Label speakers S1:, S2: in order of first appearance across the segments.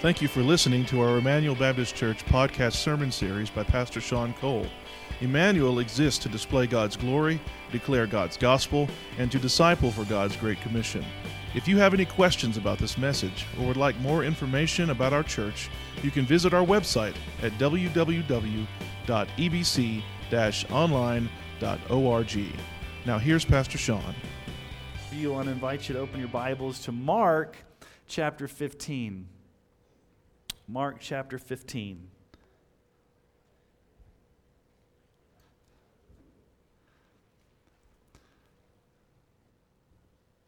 S1: Thank you for listening to our Emmanuel Baptist Church podcast sermon series by Pastor Sean Cole. Emmanuel exists to display God's glory, declare God's gospel, and to disciple for God's Great Commission. If you have any questions about this message or would like more information about our church, you can visit our website at www.ebc-online.org. Now here's Pastor Sean.
S2: You want to invite you to open your Bibles to Mark chapter 15. Mark chapter 15.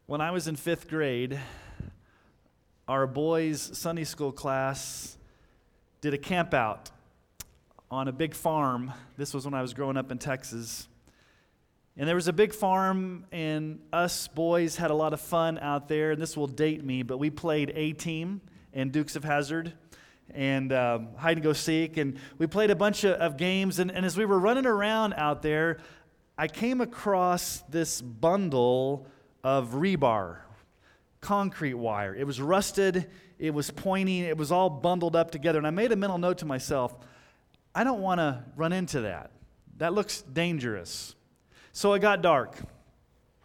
S2: When I was in fifth grade, our boys' Sunday school class did a camp out on a big farm. This was when I was growing up in Texas. And there was a big farm, and us boys had a lot of fun out there. And this will date me, but we played A Team and Dukes of Hazzard and um, hide and go seek. And we played a bunch of, of games. And, and as we were running around out there, I came across this bundle of rebar, concrete wire. It was rusted, it was pointy, it was all bundled up together. And I made a mental note to myself I don't want to run into that. That looks dangerous. So it got dark.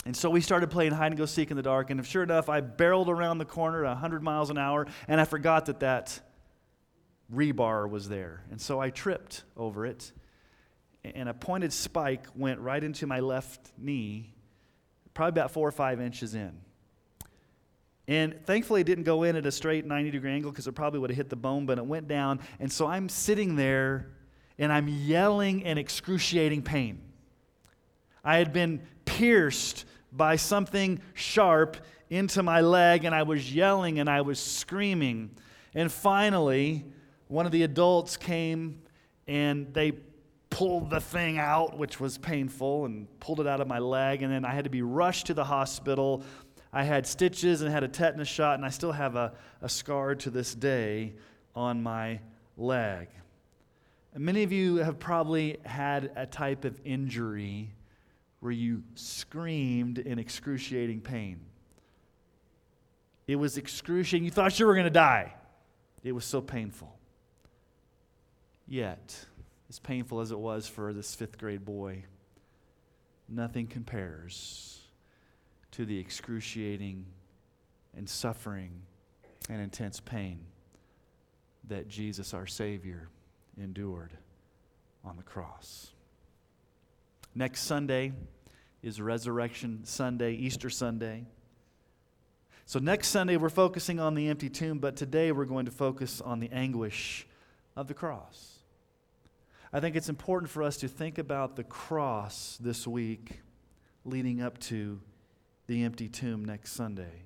S2: And so we started playing hide and go seek in the dark. And sure enough, I barreled around the corner at 100 miles an hour, and I forgot that that rebar was there. And so I tripped over it, and a pointed spike went right into my left knee, probably about four or five inches in. And thankfully, it didn't go in at a straight 90 degree angle because it probably would have hit the bone, but it went down. And so I'm sitting there and I'm yelling in excruciating pain. I had been pierced by something sharp into my leg, and I was yelling and I was screaming. And finally, one of the adults came and they pulled the thing out, which was painful, and pulled it out of my leg. And then I had to be rushed to the hospital. I had stitches and had a tetanus shot, and I still have a, a scar to this day on my leg. And many of you have probably had a type of injury where you screamed in excruciating pain. It was excruciating. You thought you were going to die. It was so painful. Yet, as painful as it was for this fifth grade boy, nothing compares to the excruciating and suffering and intense pain that Jesus, our Savior, endured on the cross. Next Sunday is Resurrection Sunday, Easter Sunday. So, next Sunday, we're focusing on the empty tomb, but today we're going to focus on the anguish of the cross. I think it's important for us to think about the cross this week leading up to the empty tomb next Sunday.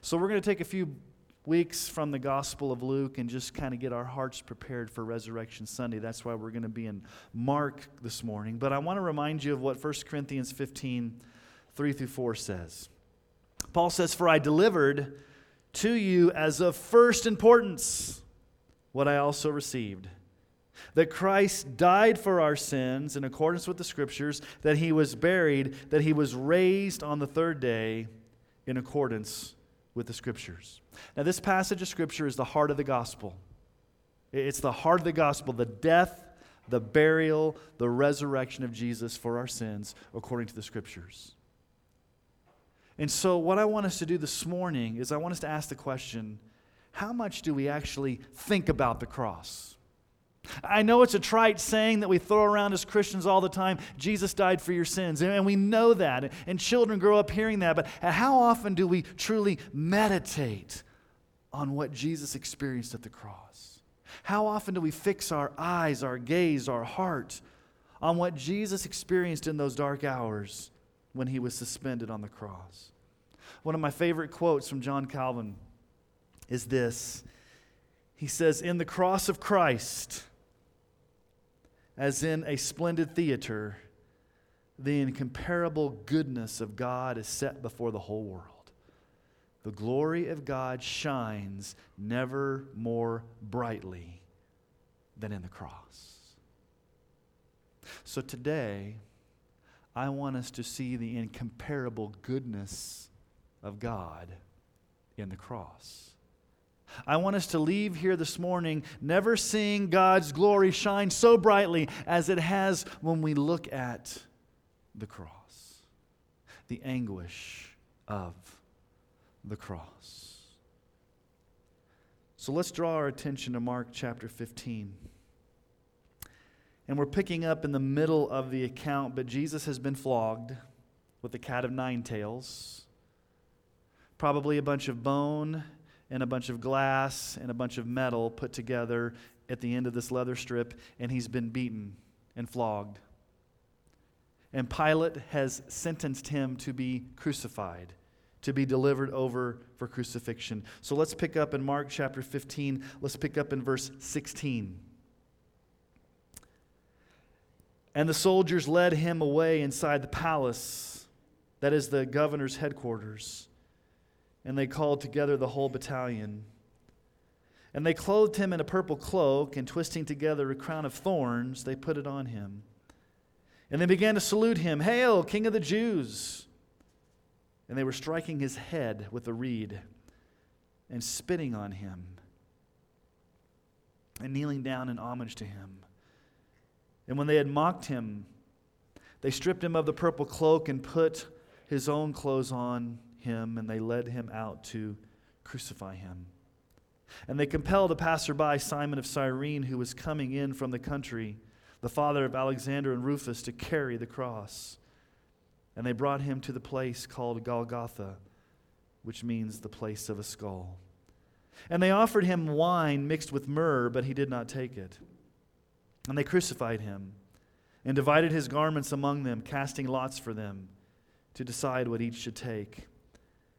S2: So we're going to take a few weeks from the Gospel of Luke and just kind of get our hearts prepared for Resurrection Sunday. That's why we're going to be in Mark this morning. But I want to remind you of what 1 Corinthians 15, 3 through 4 says. Paul says, For I delivered to you as of first importance what I also received that Christ died for our sins in accordance with the Scriptures, that he was buried, that he was raised on the third day in accordance with the Scriptures. Now, this passage of Scripture is the heart of the gospel. It's the heart of the gospel, the death, the burial, the resurrection of Jesus for our sins according to the Scriptures. And so, what I want us to do this morning is I want us to ask the question how much do we actually think about the cross? I know it's a trite saying that we throw around as Christians all the time Jesus died for your sins. And we know that. And children grow up hearing that. But how often do we truly meditate on what Jesus experienced at the cross? How often do we fix our eyes, our gaze, our heart on what Jesus experienced in those dark hours when he was suspended on the cross? One of my favorite quotes from John Calvin is this. He says, In the cross of Christ, as in a splendid theater, the incomparable goodness of God is set before the whole world. The glory of God shines never more brightly than in the cross. So today, I want us to see the incomparable goodness of God in the cross. I want us to leave here this morning never seeing God's glory shine so brightly as it has when we look at the cross, the anguish of the cross. So let's draw our attention to Mark chapter 15. And we're picking up in the middle of the account, but Jesus has been flogged with a cat of nine tails. Probably a bunch of bone and a bunch of glass and a bunch of metal put together at the end of this leather strip, and he's been beaten and flogged. And Pilate has sentenced him to be crucified, to be delivered over for crucifixion. So let's pick up in Mark chapter 15. Let's pick up in verse 16. And the soldiers led him away inside the palace, that is the governor's headquarters and they called together the whole battalion. And they clothed him in a purple cloak, and twisting together a crown of thorns, they put it on him. And they began to salute him Hail, King of the Jews! And they were striking his head with a reed and spitting on him and kneeling down in homage to him. And when they had mocked him, they stripped him of the purple cloak and put his own clothes on him and they led him out to crucify him. And they compelled a passerby, Simon of Cyrene, who was coming in from the country, the father of Alexander and Rufus, to carry the cross. And they brought him to the place called Golgotha, which means the place of a skull. And they offered him wine mixed with myrrh, but he did not take it. And they crucified him and divided his garments among them, casting lots for them to decide what each should take.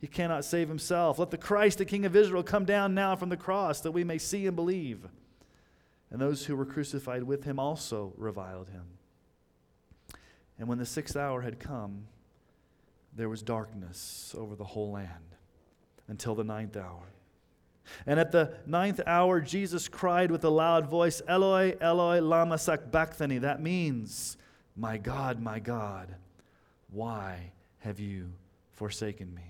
S2: He cannot save himself. Let the Christ, the King of Israel, come down now from the cross that we may see and believe. And those who were crucified with him also reviled him. And when the sixth hour had come, there was darkness over the whole land until the ninth hour. And at the ninth hour, Jesus cried with a loud voice, Eloi, Eloi, lama sabachthani. That means, My God, my God, why have you forsaken me?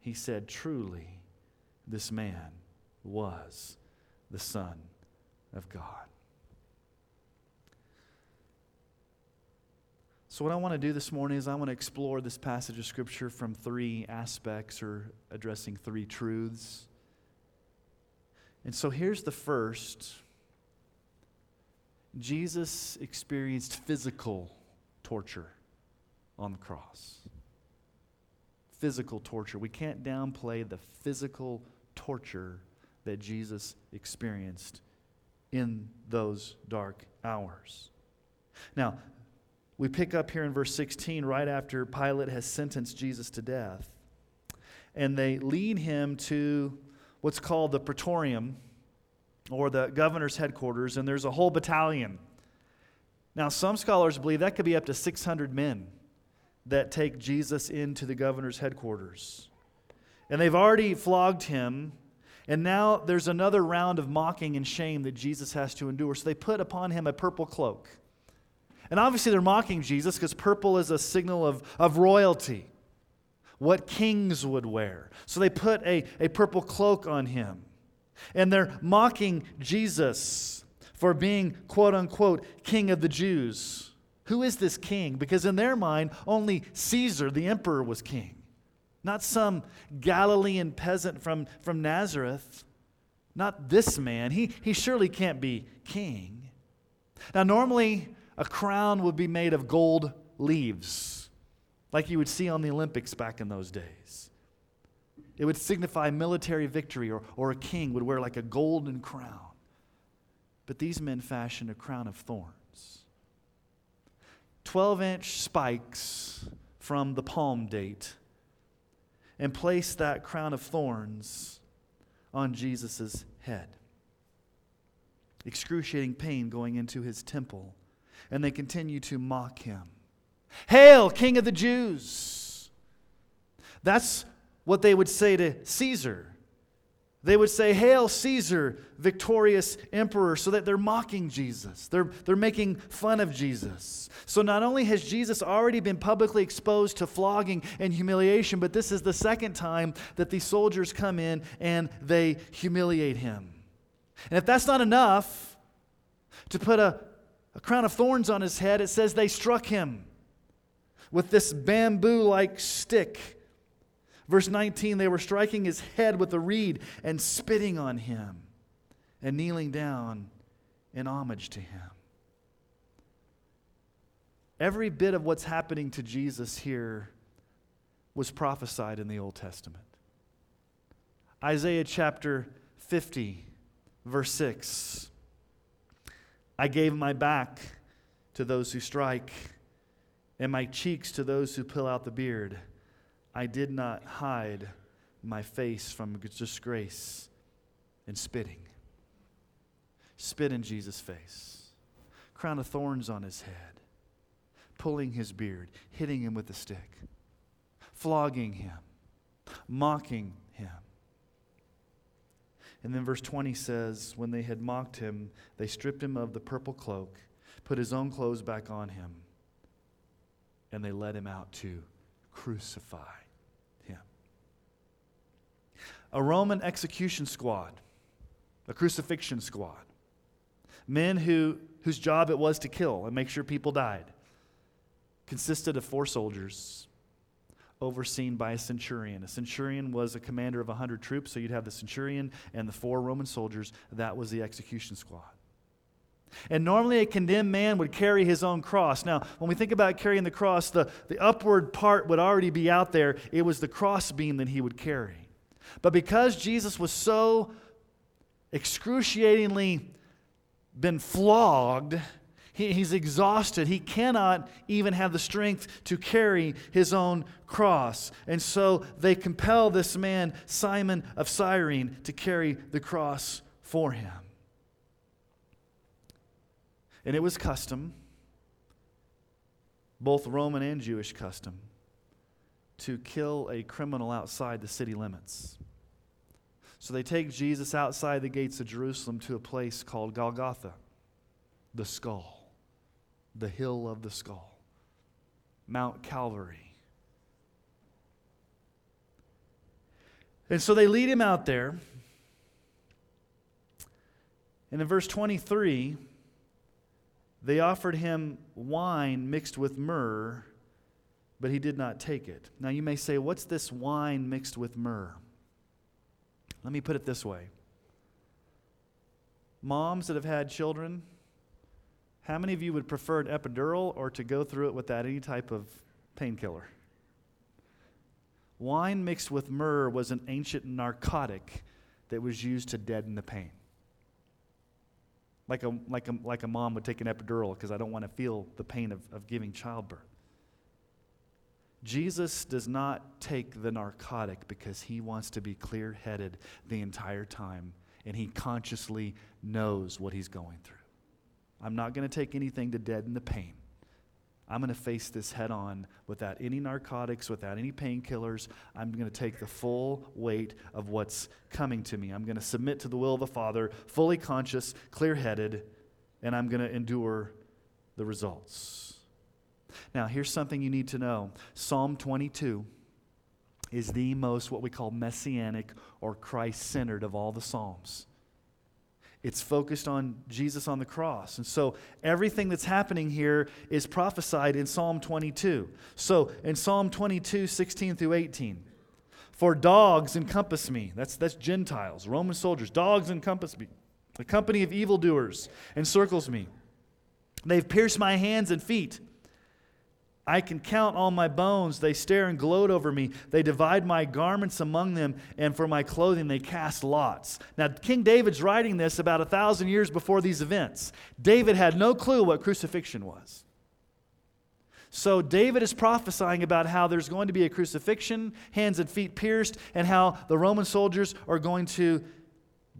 S2: he said, Truly, this man was the Son of God. So, what I want to do this morning is I want to explore this passage of Scripture from three aspects or addressing three truths. And so, here's the first Jesus experienced physical torture on the cross physical torture. We can't downplay the physical torture that Jesus experienced in those dark hours. Now, we pick up here in verse 16, right after Pilate has sentenced Jesus to death. And they lead him to what's called the Praetorium, or the governor's headquarters, and there's a whole battalion. Now, some scholars believe that could be up to 600 men that take Jesus into the governor's headquarters. And they've already flogged him, and now there's another round of mocking and shame that Jesus has to endure. So they put upon him a purple cloak. And obviously, they're mocking Jesus because purple is a signal of, of royalty, what kings would wear. So they put a, a purple cloak on him. And they're mocking Jesus for being, quote unquote, king of the Jews. Who is this king? Because in their mind, only Caesar, the emperor, was king, not some Galilean peasant from, from Nazareth. Not this man. He, he surely can't be king. Now, normally, a crown would be made of gold leaves, like you would see on the Olympics back in those days. It would signify military victory, or, or a king would wear like a golden crown. But these men fashioned a crown of thorns. 12 inch spikes from the palm date and placed that crown of thorns on Jesus' head. Excruciating pain going into his temple. And they continue to mock him. Hail, King of the Jews! That's what they would say to Caesar. They would say, Hail Caesar, victorious emperor, so that they're mocking Jesus. They're, they're making fun of Jesus. So not only has Jesus already been publicly exposed to flogging and humiliation, but this is the second time that these soldiers come in and they humiliate him. And if that's not enough to put a, a crown of thorns on his head, it says they struck him with this bamboo like stick Verse 19, they were striking his head with a reed and spitting on him and kneeling down in homage to him. Every bit of what's happening to Jesus here was prophesied in the Old Testament. Isaiah chapter 50, verse 6. I gave my back to those who strike, and my cheeks to those who pull out the beard. I did not hide my face from disgrace and spitting. Spit in Jesus' face, crown of thorns on his head, pulling his beard, hitting him with a stick, flogging him, mocking him. And then verse 20 says, When they had mocked him, they stripped him of the purple cloak, put his own clothes back on him, and they led him out to crucify a Roman execution squad, a crucifixion squad. Men who, whose job it was to kill and make sure people died. Consisted of four soldiers overseen by a centurion. A centurion was a commander of 100 troops, so you'd have the centurion and the four Roman soldiers. That was the execution squad. And normally a condemned man would carry his own cross. Now, when we think about carrying the cross, the, the upward part would already be out there. It was the cross beam that he would carry. But because Jesus was so excruciatingly been flogged, he, he's exhausted. He cannot even have the strength to carry his own cross. And so they compel this man, Simon of Cyrene, to carry the cross for him. And it was custom, both Roman and Jewish custom, to kill a criminal outside the city limits. So they take Jesus outside the gates of Jerusalem to a place called Golgotha, the skull, the hill of the skull, Mount Calvary. And so they lead him out there. And in verse 23, they offered him wine mixed with myrrh but he did not take it. Now you may say, What's this wine mixed with myrrh? Let me put it this way Moms that have had children, how many of you would prefer an epidural or to go through it without any type of painkiller? Wine mixed with myrrh was an ancient narcotic that was used to deaden the pain. Like a, like a, like a mom would take an epidural because I don't want to feel the pain of, of giving childbirth. Jesus does not take the narcotic because he wants to be clear headed the entire time and he consciously knows what he's going through. I'm not going to take anything to deaden the pain. I'm going to face this head on without any narcotics, without any painkillers. I'm going to take the full weight of what's coming to me. I'm going to submit to the will of the Father, fully conscious, clear headed, and I'm going to endure the results. Now, here's something you need to know Psalm 22 is the most what we call messianic or Christ centered of all the Psalms. It's focused on Jesus on the cross. And so everything that's happening here is prophesied in Psalm 22. So in Psalm 22, 16 through 18, For dogs encompass me. That's, that's Gentiles, Roman soldiers. Dogs encompass me. A company of evildoers encircles me. They've pierced my hands and feet. I can count all my bones. They stare and gloat over me. They divide my garments among them, and for my clothing they cast lots. Now, King David's writing this about a thousand years before these events. David had no clue what crucifixion was. So, David is prophesying about how there's going to be a crucifixion, hands and feet pierced, and how the Roman soldiers are going to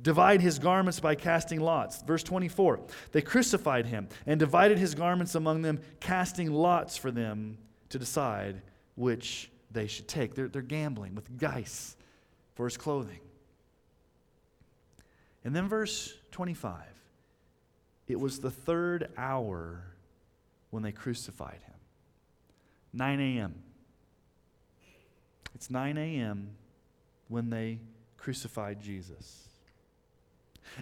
S2: divide his garments by casting lots. Verse 24 They crucified him and divided his garments among them, casting lots for them to decide which they should take. They're, they're gambling with dice for his clothing. And then verse 25 it was the third hour when they crucified him 9 a.m. It's 9 a.m. when they crucified Jesus.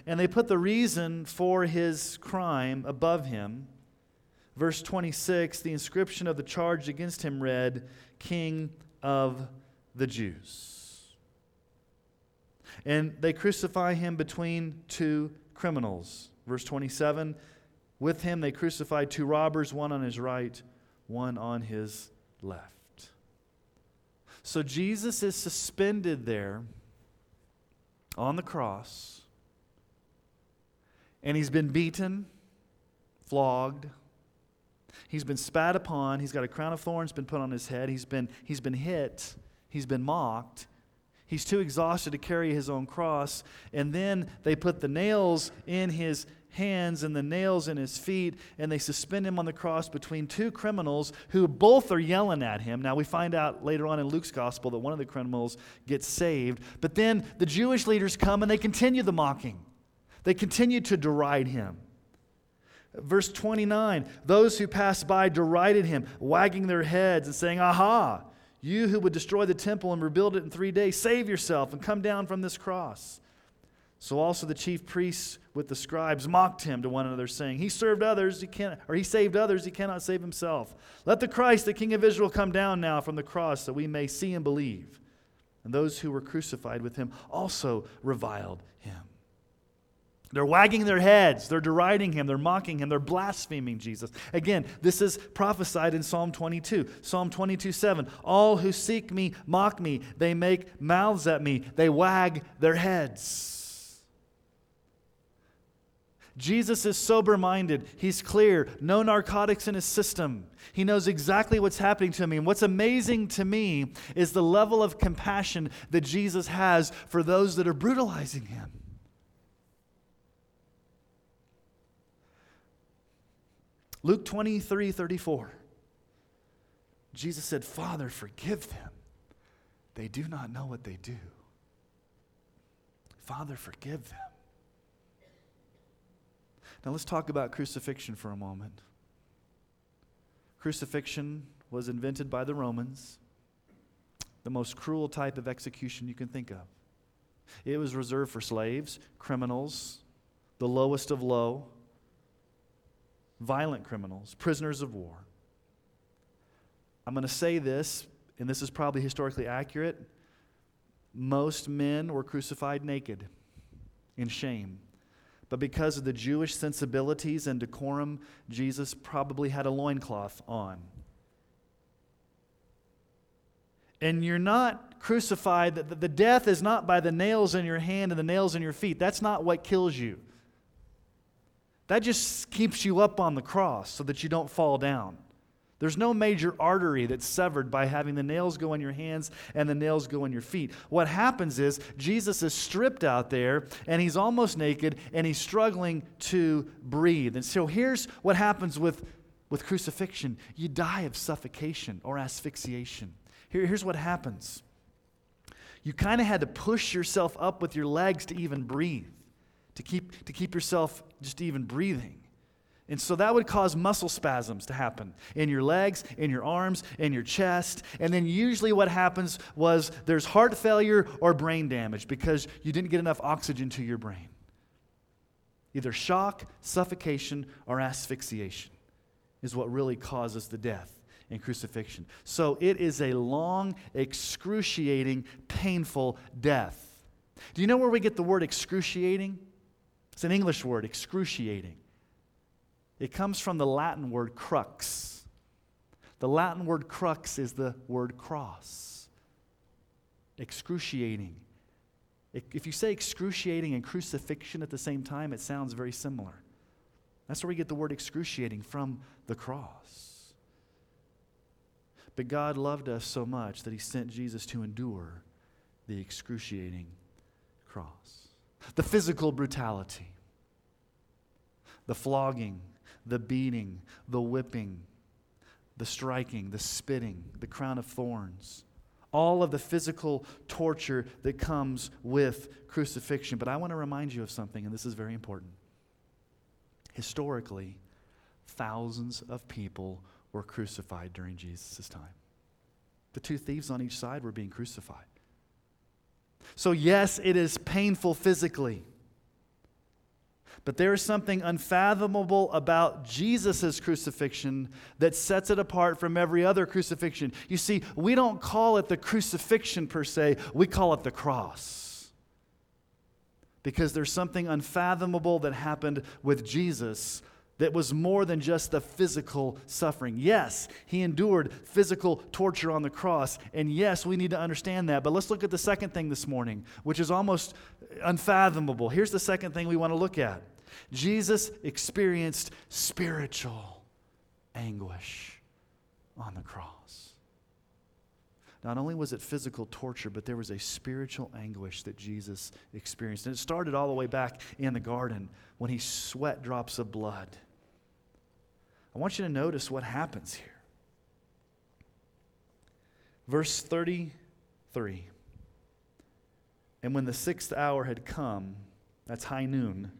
S2: And they put the reason for his crime above him. Verse 26, the inscription of the charge against him read, King of the Jews. And they crucify him between two criminals. Verse 27, with him they crucified two robbers, one on his right, one on his left. So Jesus is suspended there on the cross and he's been beaten, flogged. He's been spat upon. He's got a crown of thorns been put on his head. He's been, he's been hit. He's been mocked. He's too exhausted to carry his own cross. And then they put the nails in his hands and the nails in his feet, and they suspend him on the cross between two criminals who both are yelling at him. Now, we find out later on in Luke's gospel that one of the criminals gets saved. But then the Jewish leaders come and they continue the mocking. They continued to deride him. Verse 29 Those who passed by derided him, wagging their heads and saying, Aha, you who would destroy the temple and rebuild it in three days, save yourself and come down from this cross. So also the chief priests with the scribes mocked him to one another, saying, He served others, he can't, or he saved others, he cannot save himself. Let the Christ, the King of Israel, come down now from the cross, that we may see and believe. And those who were crucified with him also reviled him. They're wagging their heads. They're deriding him. They're mocking him. They're blaspheming Jesus. Again, this is prophesied in Psalm 22. Psalm 22 7. All who seek me mock me. They make mouths at me. They wag their heads. Jesus is sober minded. He's clear. No narcotics in his system. He knows exactly what's happening to me. And what's amazing to me is the level of compassion that Jesus has for those that are brutalizing him. Luke 23 34. Jesus said, Father, forgive them. They do not know what they do. Father, forgive them. Now let's talk about crucifixion for a moment. Crucifixion was invented by the Romans, the most cruel type of execution you can think of. It was reserved for slaves, criminals, the lowest of low violent criminals, prisoners of war. I'm going to say this, and this is probably historically accurate. Most men were crucified naked in shame. But because of the Jewish sensibilities and decorum, Jesus probably had a loincloth on. And you're not crucified, the death is not by the nails in your hand and the nails in your feet. That's not what kills you. That just keeps you up on the cross so that you don't fall down. There's no major artery that's severed by having the nails go in your hands and the nails go in your feet. What happens is Jesus is stripped out there and he's almost naked and he's struggling to breathe. And so here's what happens with, with crucifixion you die of suffocation or asphyxiation. Here, here's what happens you kind of had to push yourself up with your legs to even breathe to keep, to keep yourself just even breathing. And so that would cause muscle spasms to happen in your legs, in your arms, in your chest. And then usually what happens was there's heart failure or brain damage because you didn't get enough oxygen to your brain. Either shock, suffocation, or asphyxiation is what really causes the death and crucifixion. So it is a long, excruciating, painful death. Do you know where we get the word excruciating? It's an English word, excruciating. It comes from the Latin word crux. The Latin word crux is the word cross. Excruciating. If you say excruciating and crucifixion at the same time, it sounds very similar. That's where we get the word excruciating from the cross. But God loved us so much that He sent Jesus to endure the excruciating cross. The physical brutality, the flogging, the beating, the whipping, the striking, the spitting, the crown of thorns, all of the physical torture that comes with crucifixion. But I want to remind you of something, and this is very important. Historically, thousands of people were crucified during Jesus' time. The two thieves on each side were being crucified. So, yes, it is painful physically. But there is something unfathomable about Jesus' crucifixion that sets it apart from every other crucifixion. You see, we don't call it the crucifixion per se, we call it the cross. Because there's something unfathomable that happened with Jesus that was more than just the physical suffering. Yes, he endured physical torture on the cross. And yes, we need to understand that. But let's look at the second thing this morning, which is almost unfathomable. Here's the second thing we want to look at Jesus experienced spiritual anguish on the cross. Not only was it physical torture, but there was a spiritual anguish that Jesus experienced. And it started all the way back in the garden when he sweat drops of blood. I want you to notice what happens here. Verse 33 And when the sixth hour had come, that's high noon,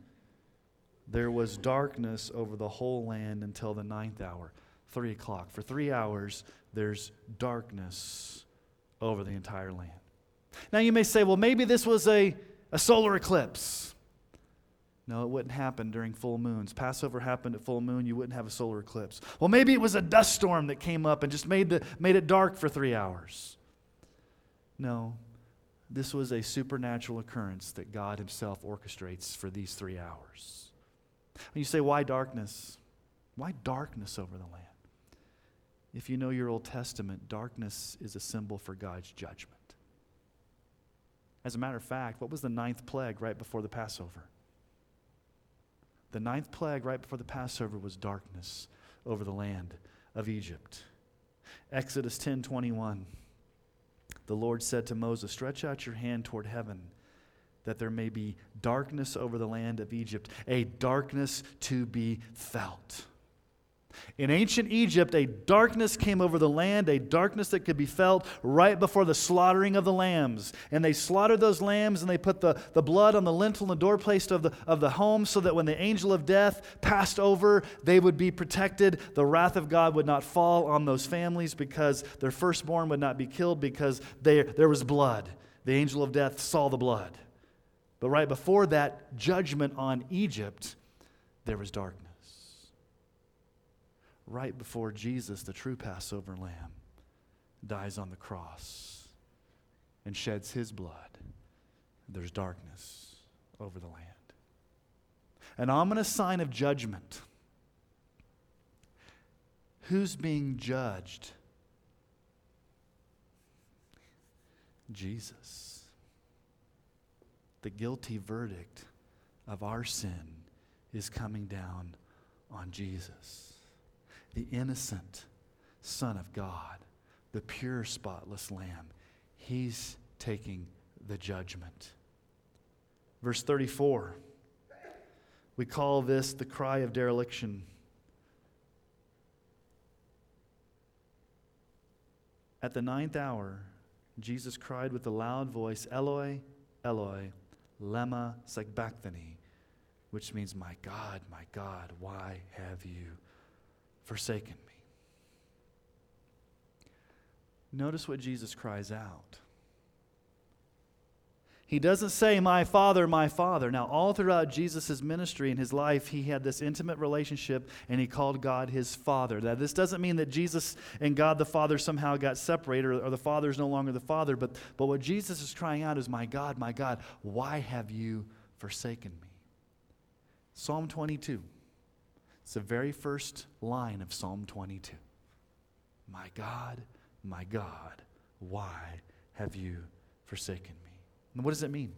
S2: there was darkness over the whole land until the ninth hour, three o'clock. For three hours, there's darkness over the entire land. Now, you may say, well, maybe this was a, a solar eclipse. No, it wouldn't happen during full moons. Passover happened at full moon, you wouldn't have a solar eclipse. Well, maybe it was a dust storm that came up and just made, the, made it dark for three hours. No, this was a supernatural occurrence that God Himself orchestrates for these three hours. And you say, why darkness? Why darkness over the land? If you know your Old Testament, darkness is a symbol for God's judgment. As a matter of fact, what was the ninth plague right before the Passover? The ninth plague right before the Passover was darkness over the land of Egypt. Exodus 10:21 The Lord said to Moses, "Stretch out your hand toward heaven that there may be darkness over the land of Egypt, a darkness to be felt. In ancient Egypt, a darkness came over the land, a darkness that could be felt right before the slaughtering of the lambs. And they slaughtered those lambs and they put the, the blood on the lintel and the doorpost of the, of the home so that when the angel of death passed over, they would be protected. The wrath of God would not fall on those families because their firstborn would not be killed because they, there was blood. The angel of death saw the blood. But right before that judgment on Egypt, there was darkness. Right before Jesus, the true Passover lamb, dies on the cross and sheds his blood, there's darkness over the land. An ominous sign of judgment. Who's being judged? Jesus the guilty verdict of our sin is coming down on Jesus, the innocent Son of God, the pure, spotless Lamb. He's taking the judgment. Verse 34, we call this the cry of dereliction. At the ninth hour, Jesus cried with a loud voice, Eloi, Eloi, Lema Sabachthani, which means, My God, my God, why have you forsaken me? Notice what Jesus cries out. He doesn't say, My Father, my Father. Now, all throughout Jesus' ministry and his life, he had this intimate relationship and he called God his Father. Now, this doesn't mean that Jesus and God the Father somehow got separated or, or the Father is no longer the Father, but, but what Jesus is crying out is, My God, my God, why have you forsaken me? Psalm 22. It's the very first line of Psalm 22. My God, my God, why have you forsaken me? And what does it mean?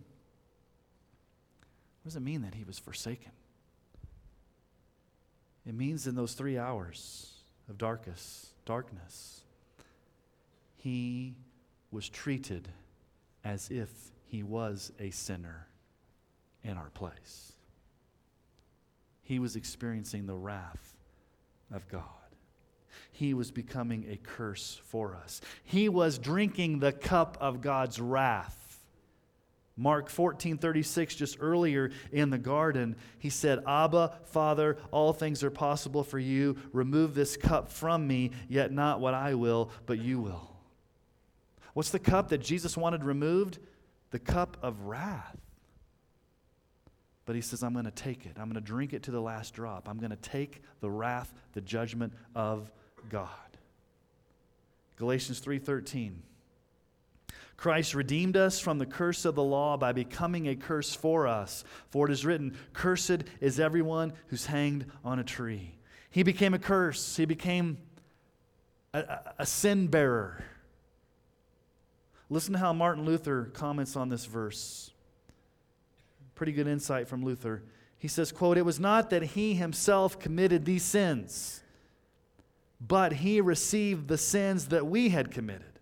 S2: What does it mean that he was forsaken? It means in those three hours of darkest, darkness, he was treated as if he was a sinner in our place. He was experiencing the wrath of God. He was becoming a curse for us. He was drinking the cup of God's wrath Mark 14, 36, just earlier in the garden, he said, Abba, Father, all things are possible for you. Remove this cup from me, yet not what I will, but you will. What's the cup that Jesus wanted removed? The cup of wrath. But he says, I'm going to take it. I'm going to drink it to the last drop. I'm going to take the wrath, the judgment of God. Galatians 3:13 Christ redeemed us from the curse of the law by becoming a curse for us. For it is written, Cursed is everyone who's hanged on a tree. He became a curse, he became a, a, a sin bearer. Listen to how Martin Luther comments on this verse. Pretty good insight from Luther. He says, quote, It was not that he himself committed these sins, but he received the sins that we had committed.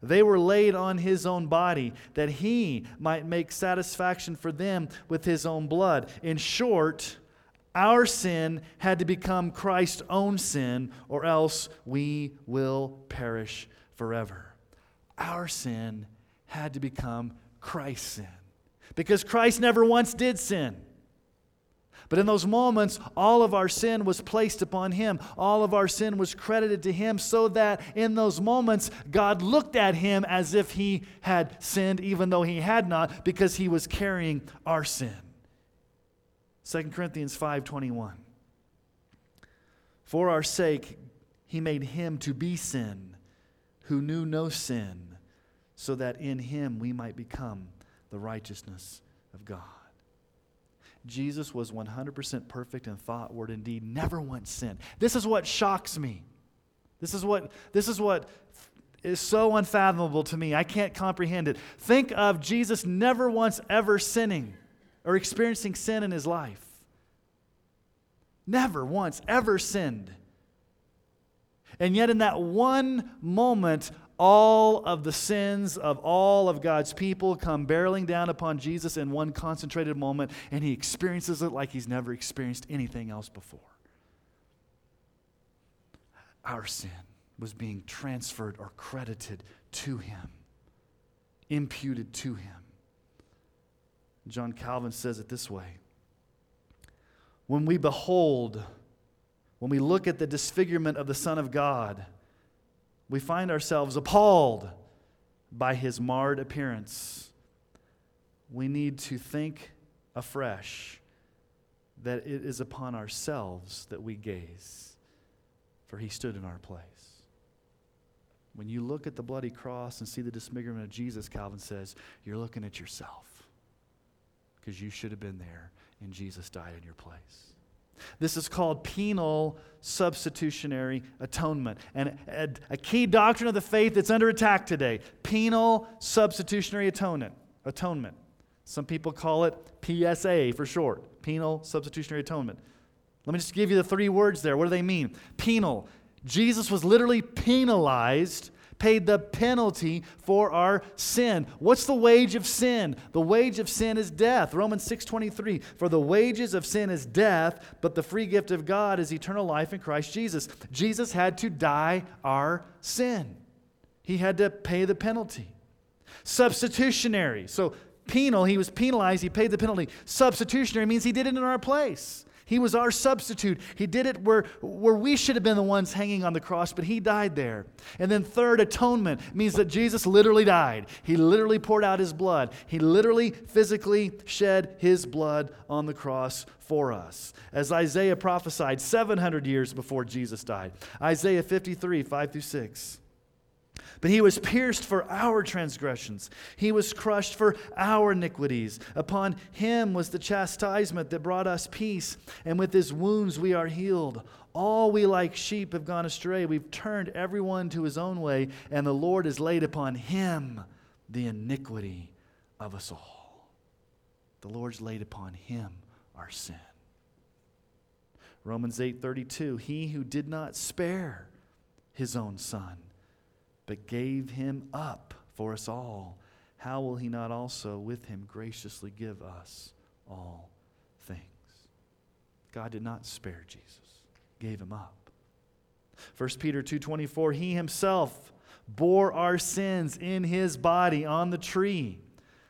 S2: They were laid on his own body that he might make satisfaction for them with his own blood. In short, our sin had to become Christ's own sin, or else we will perish forever. Our sin had to become Christ's sin because Christ never once did sin. But in those moments, all of our sin was placed upon him. All of our sin was credited to him, so that in those moments, God looked at him as if he had sinned, even though he had not, because he was carrying our sin. 2 Corinthians 5:21. For our sake, he made him to be sin, who knew no sin, so that in him we might become the righteousness of God. Jesus was 100% perfect in thought, word, and deed, never once sinned. This is what shocks me. This is what, this is what is so unfathomable to me. I can't comprehend it. Think of Jesus never once ever sinning or experiencing sin in his life. Never once ever sinned. And yet, in that one moment, all of the sins of all of God's people come barreling down upon Jesus in one concentrated moment, and he experiences it like he's never experienced anything else before. Our sin was being transferred or credited to him, imputed to him. John Calvin says it this way When we behold, when we look at the disfigurement of the Son of God, we find ourselves appalled by his marred appearance. We need to think afresh that it is upon ourselves that we gaze, for he stood in our place. When you look at the bloody cross and see the disfigurement of Jesus, Calvin says, you're looking at yourself because you should have been there and Jesus died in your place. This is called penal substitutionary atonement. And a, a, key doctrine of the faith that's under attack today penal substitutionary atonement. atonement. Some people call it PSA for short penal substitutionary atonement. Let me just give you the three words there. What do they mean? Penal. Jesus was literally penalized paid the penalty for our sin. What's the wage of sin? The wage of sin is death. Romans 6:23. For the wages of sin is death, but the free gift of God is eternal life in Christ Jesus. Jesus had to die our sin. He had to pay the penalty. Substitutionary. So penal, he was penalized, he paid the penalty. Substitutionary means he did it in our place. He was our substitute. He did it where, where we should have been the ones hanging on the cross, but He died there. And then, third, atonement means that Jesus literally died. He literally poured out His blood. He literally, physically shed His blood on the cross for us. As Isaiah prophesied 700 years before Jesus died. Isaiah 53, 5 through 6. But he was pierced for our transgressions, he was crushed for our iniquities. Upon him was the chastisement that brought us peace, and with his wounds we are healed. All we like sheep have gone astray. We've turned everyone to his own way, and the Lord has laid upon him the iniquity of us all. The Lord's laid upon him our sin. Romans 8:32 He who did not spare his own son but gave him up for us all, how will he not also with him graciously give us all things? God did not spare Jesus, gave him up. 1 Peter 2:24 He himself bore our sins in his body on the tree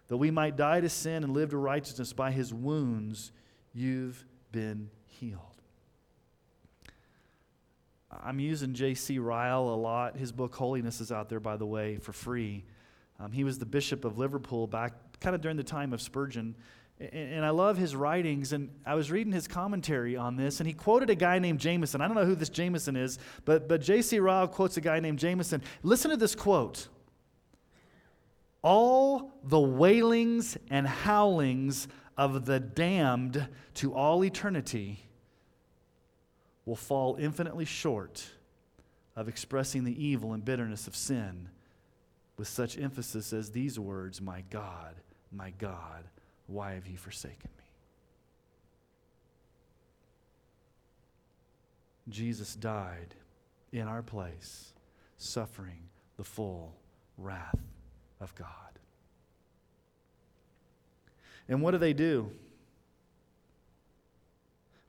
S2: that we might die to sin and live to righteousness by his wounds you've been healed. I'm using J.C. Ryle a lot. His book Holiness is out there, by the way, for free. Um, he was the bishop of Liverpool back kind of during the time of Spurgeon. And, and I love his writings. And I was reading his commentary on this, and he quoted a guy named Jameson. I don't know who this Jameson is, but, but J.C. Ryle quotes a guy named Jameson. Listen to this quote All the wailings and howlings of the damned to all eternity will fall infinitely short of expressing the evil and bitterness of sin with such emphasis as these words My God, my God, why have you forsaken me? Jesus died in our place, suffering the full wrath of God. And what do they do?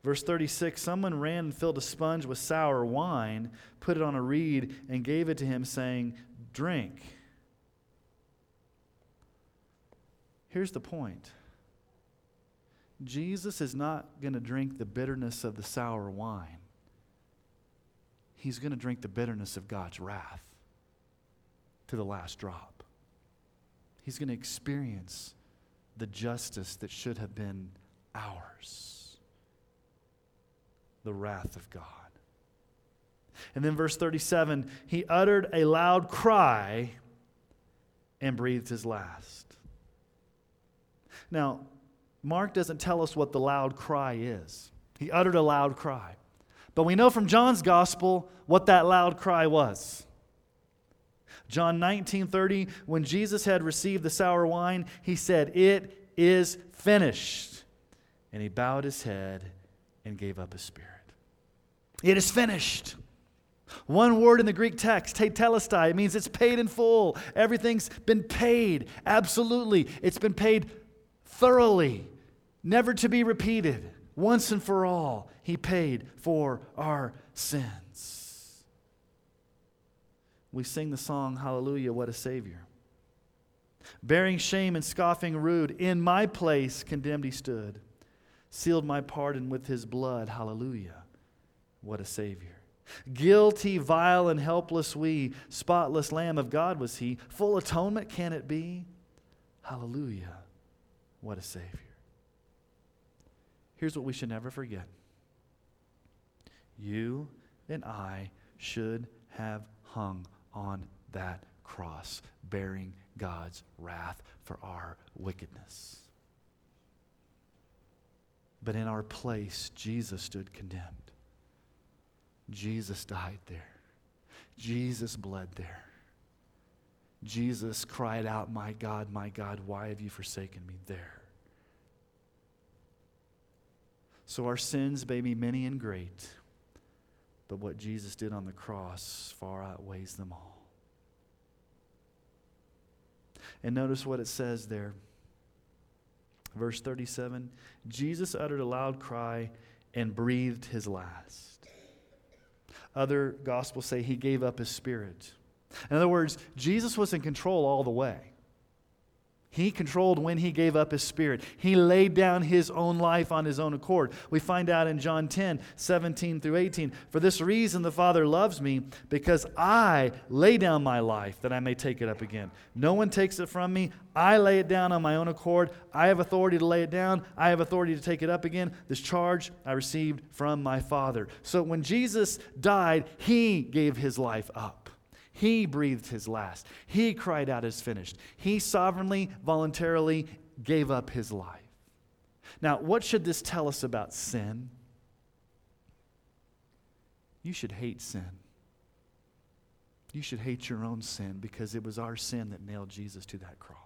S2: Verse 36 Someone ran and filled a sponge with sour wine, put it on a reed, and gave it to him, saying, Drink. Here's the point Jesus is not going to drink the bitterness of the sour wine, he's going to drink the bitterness of God's wrath to the last drop. He's going to experience the justice that should have been ours the wrath of God. And then, verse 37 he uttered a loud cry and breathed his last. Now, Mark doesn't tell us what the loud cry is. He uttered a loud cry. But we know from John's gospel what that loud cry was. John 19 30, when Jesus had received the sour wine, he said, It is finished. And he bowed his head and gave up his spirit. It is finished. One word in the Greek text, tetelestai, it means it's paid in full. Everything's been paid. Absolutely. It's been paid thoroughly, never to be repeated. Once and for all, He paid for our sins. We sing the song, Hallelujah, what a Savior. Bearing shame and scoffing rude, in my place condemned He stood, sealed my pardon with His blood. Hallelujah. What a Savior. Guilty, vile, and helpless we, spotless Lamb of God was He. Full atonement can it be? Hallelujah. What a Savior. Here's what we should never forget you and I should have hung on that cross, bearing God's wrath for our wickedness. But in our place, Jesus stood condemned. Jesus died there. Jesus bled there. Jesus cried out, My God, my God, why have you forsaken me there? So our sins may be many and great, but what Jesus did on the cross far outweighs them all. And notice what it says there. Verse 37 Jesus uttered a loud cry and breathed his last. Other gospels say he gave up his spirit. In other words, Jesus was in control all the way. He controlled when he gave up his spirit. He laid down his own life on his own accord. We find out in John 10, 17 through 18. For this reason, the Father loves me, because I lay down my life that I may take it up again. No one takes it from me. I lay it down on my own accord. I have authority to lay it down, I have authority to take it up again. This charge I received from my Father. So when Jesus died, he gave his life up. He breathed his last. He cried out, as finished. He sovereignly, voluntarily gave up his life. Now, what should this tell us about sin? You should hate sin. You should hate your own sin because it was our sin that nailed Jesus to that cross.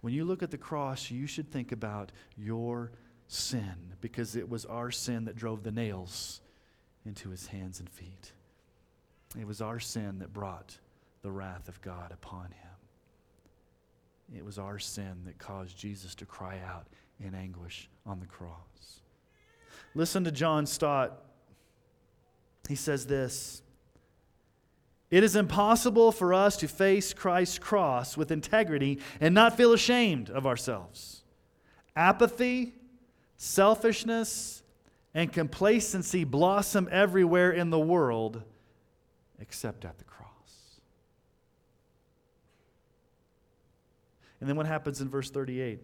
S2: When you look at the cross, you should think about your sin because it was our sin that drove the nails into his hands and feet. It was our sin that brought the wrath of God upon him. It was our sin that caused Jesus to cry out in anguish on the cross. Listen to John Stott. He says this It is impossible for us to face Christ's cross with integrity and not feel ashamed of ourselves. Apathy, selfishness, and complacency blossom everywhere in the world except at the cross. And then what happens in verse 38?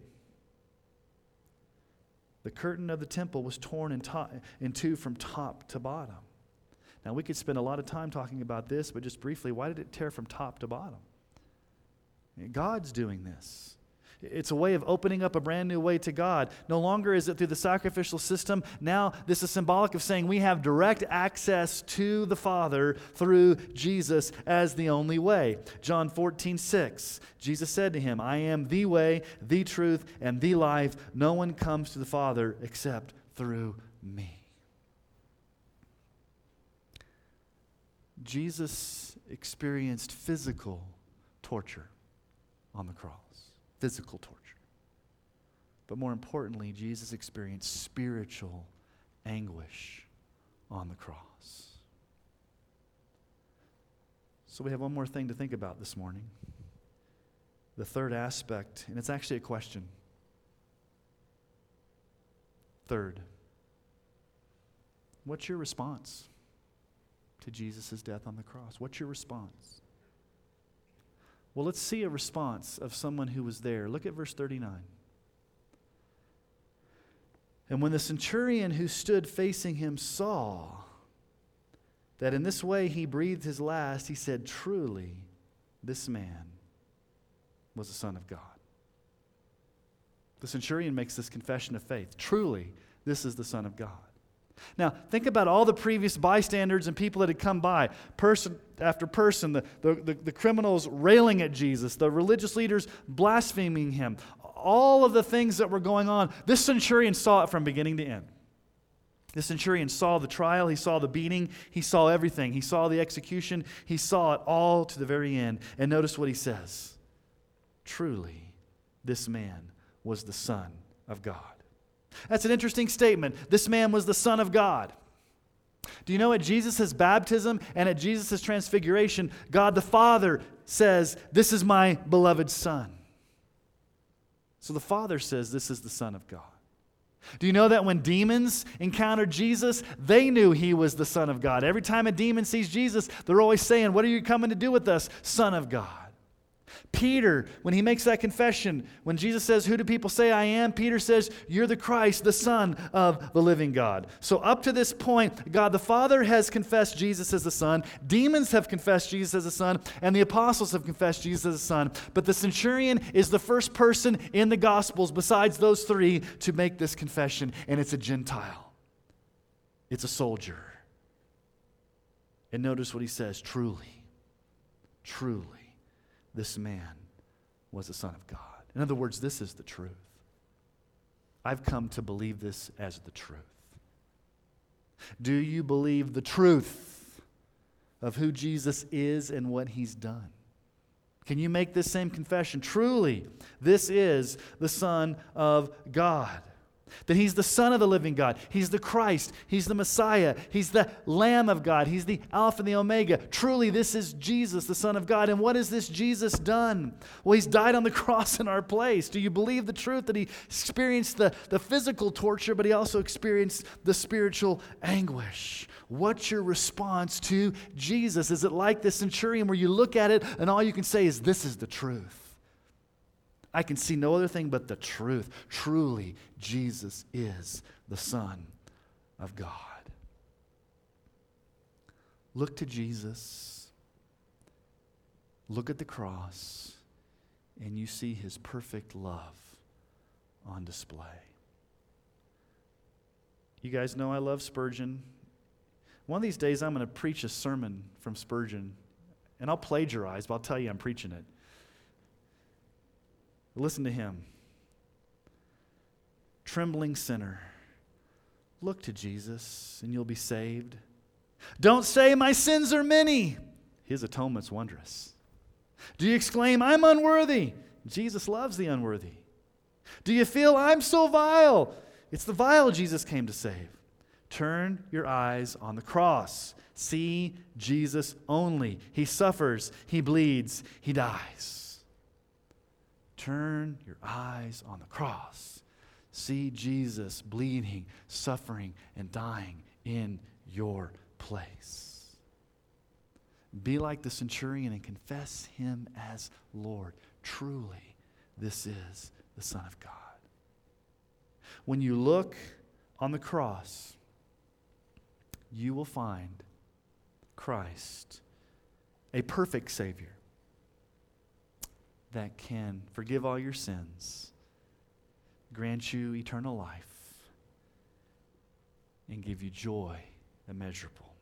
S2: The curtain of the temple was torn in, to- in two from top to bottom. Now, we could spend a lot of time talking about this, but just briefly, why did it tear from top to bottom? God's doing this. It's a way of opening up a brand new way to God. No longer is it through the sacrificial system. Now, this is symbolic of saying we have direct access to the Father through Jesus as the only way. John 14, 6. Jesus said to him, I am the way, the truth, and the life. No one comes to the Father except through me. Jesus experienced physical torture on the cross physical torture. But more importantly, Jesus experienced spiritual anguish on the cross. So we have one more thing to think about this morning. The third aspect, and it's actually a question. Third, what's your response to Jesus' death on the cross? What's your response? Well, let's see a response of someone who was there. Look at verse 39. And when the centurion who stood facing him saw that in this way he breathed his last, he said, Truly, this man was the Son of God. The centurion makes this confession of faith. Truly, this is the Son of God. Now, think about all the previous bystanders and people that had come by, person after person, the, the, the, the, criminals railing at Jesus, the religious leaders blaspheming him, all of the things that were going on. This centurion saw it from beginning to end. The centurion saw the trial, he saw the beating, he saw everything. He saw the execution, he saw it all to the very end. And notice what he says Truly, this man was the Son of God. That's an interesting statement. This man was the Son of God. Do you know at Jesus' baptism and at Jesus' transfiguration, God the Father says, This is my beloved Son. So the Father says, This is the Son of God. Do you know that when demons encountered Jesus, they knew he was the Son of God? Every time a demon sees Jesus, they're always saying, What are you coming to do with us, Son of God? Peter, when he makes that confession, when Jesus says, Who do people say I am? Peter says, You're the Christ, the Son of the living God. So, up to this point, God the Father has confessed Jesus as the Son, demons have confessed Jesus as the Son, and the apostles have confessed Jesus as the Son. But the centurion is the first person in the Gospels, besides those three, to make this confession, and it's a Gentile, it's a soldier. And notice what he says truly, truly this man was the Son of God. In other words, this is the truth. I've come to believe this as the truth. Do you believe the truth of who Jesus is and what he's done? Can you make this same confession? Truly, this is the Son of God. That he's the Son of the living God. He's the Christ. He's the Messiah. He's the Lamb of God. He's the Alpha and the Omega. Truly, this is Jesus, the Son of God. And what has this Jesus done? Well, he's died on the cross in our place. Do you believe the truth that he experienced the, the physical torture, but he also experienced the spiritual anguish? What's your response to Jesus? Is it like the centurion where you look at it and all you can say is, This is the truth? I can see no other thing but the truth. Truly, Jesus is the Son of God. Look to Jesus, look at the cross, and you see his perfect love on display. You guys know I love Spurgeon. One of these days, I'm going to preach a sermon from Spurgeon, and I'll plagiarize, but I'll tell you I'm preaching it. Listen to him. Trembling sinner, look to Jesus and you'll be saved. Don't say, My sins are many. His atonement's wondrous. Do you exclaim, I'm unworthy? Jesus loves the unworthy. Do you feel, I'm so vile? It's the vile Jesus came to save. Turn your eyes on the cross. See Jesus only. He suffers, he bleeds, he dies. Turn your eyes on the cross. See Jesus bleeding, suffering, and dying in your place. Be like the centurion and confess him as Lord. Truly, this is the Son of God. When you look on the cross, you will find Christ, a perfect Savior that can forgive all your sins, grant you eternal life, and give you joy immeasurable.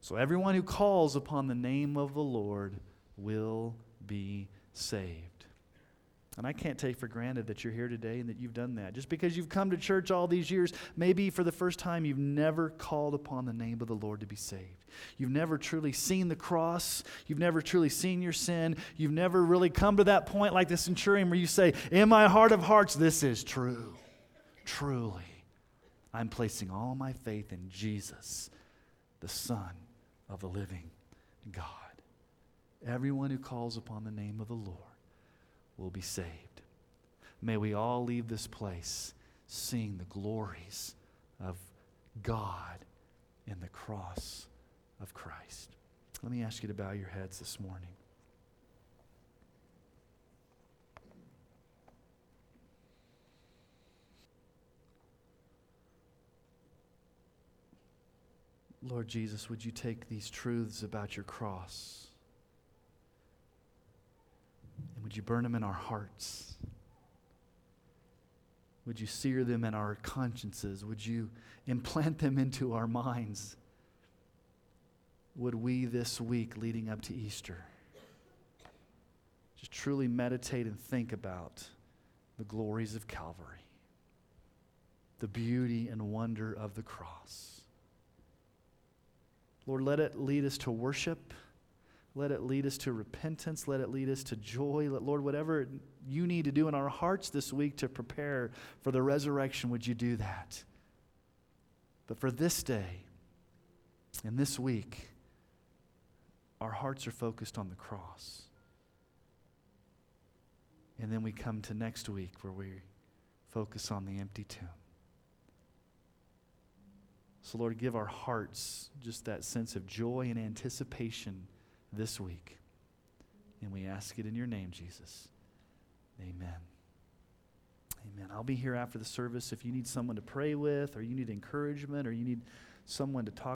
S2: So, everyone who calls upon the name of the Lord will be saved. And I can't take for granted that you're here today and that you've done that. Just because you've come to church all these years, maybe for the first time you've never called upon the name of the Lord to be saved. You've never truly seen the cross. You've never truly seen your sin. You've never really come to that point like the centurion where you say, In my heart of hearts, this is true. Truly, I'm placing all my faith in Jesus, the Son of the living God. Everyone who calls upon the name of the Lord will be saved. May we all leave this place seeing the glories of God in the cross of Christ. Let me ask you to bow your heads this morning. Lord Jesus, would you take these truths about your cross and would you burn them in our hearts? Would you sear them in our consciences? Would you implant them into our minds? Would we this week leading up to Easter just truly meditate and think about the glories of Calvary, the beauty and wonder of the cross? Lord, let it lead us to worship. Let it lead us to repentance. Let it lead us to joy. Let, Lord, whatever you need to do in our hearts this week to prepare for the resurrection, would you do that? But for this day and this week, our hearts are focused on the cross. And then we come to next week where we focus on the empty tomb. So, Lord, give our hearts just that sense of joy and anticipation this week. And we ask it in your name, Jesus. Amen. Amen. I'll be here after the service if you need someone to pray with, or you need encouragement, or you need someone to talk.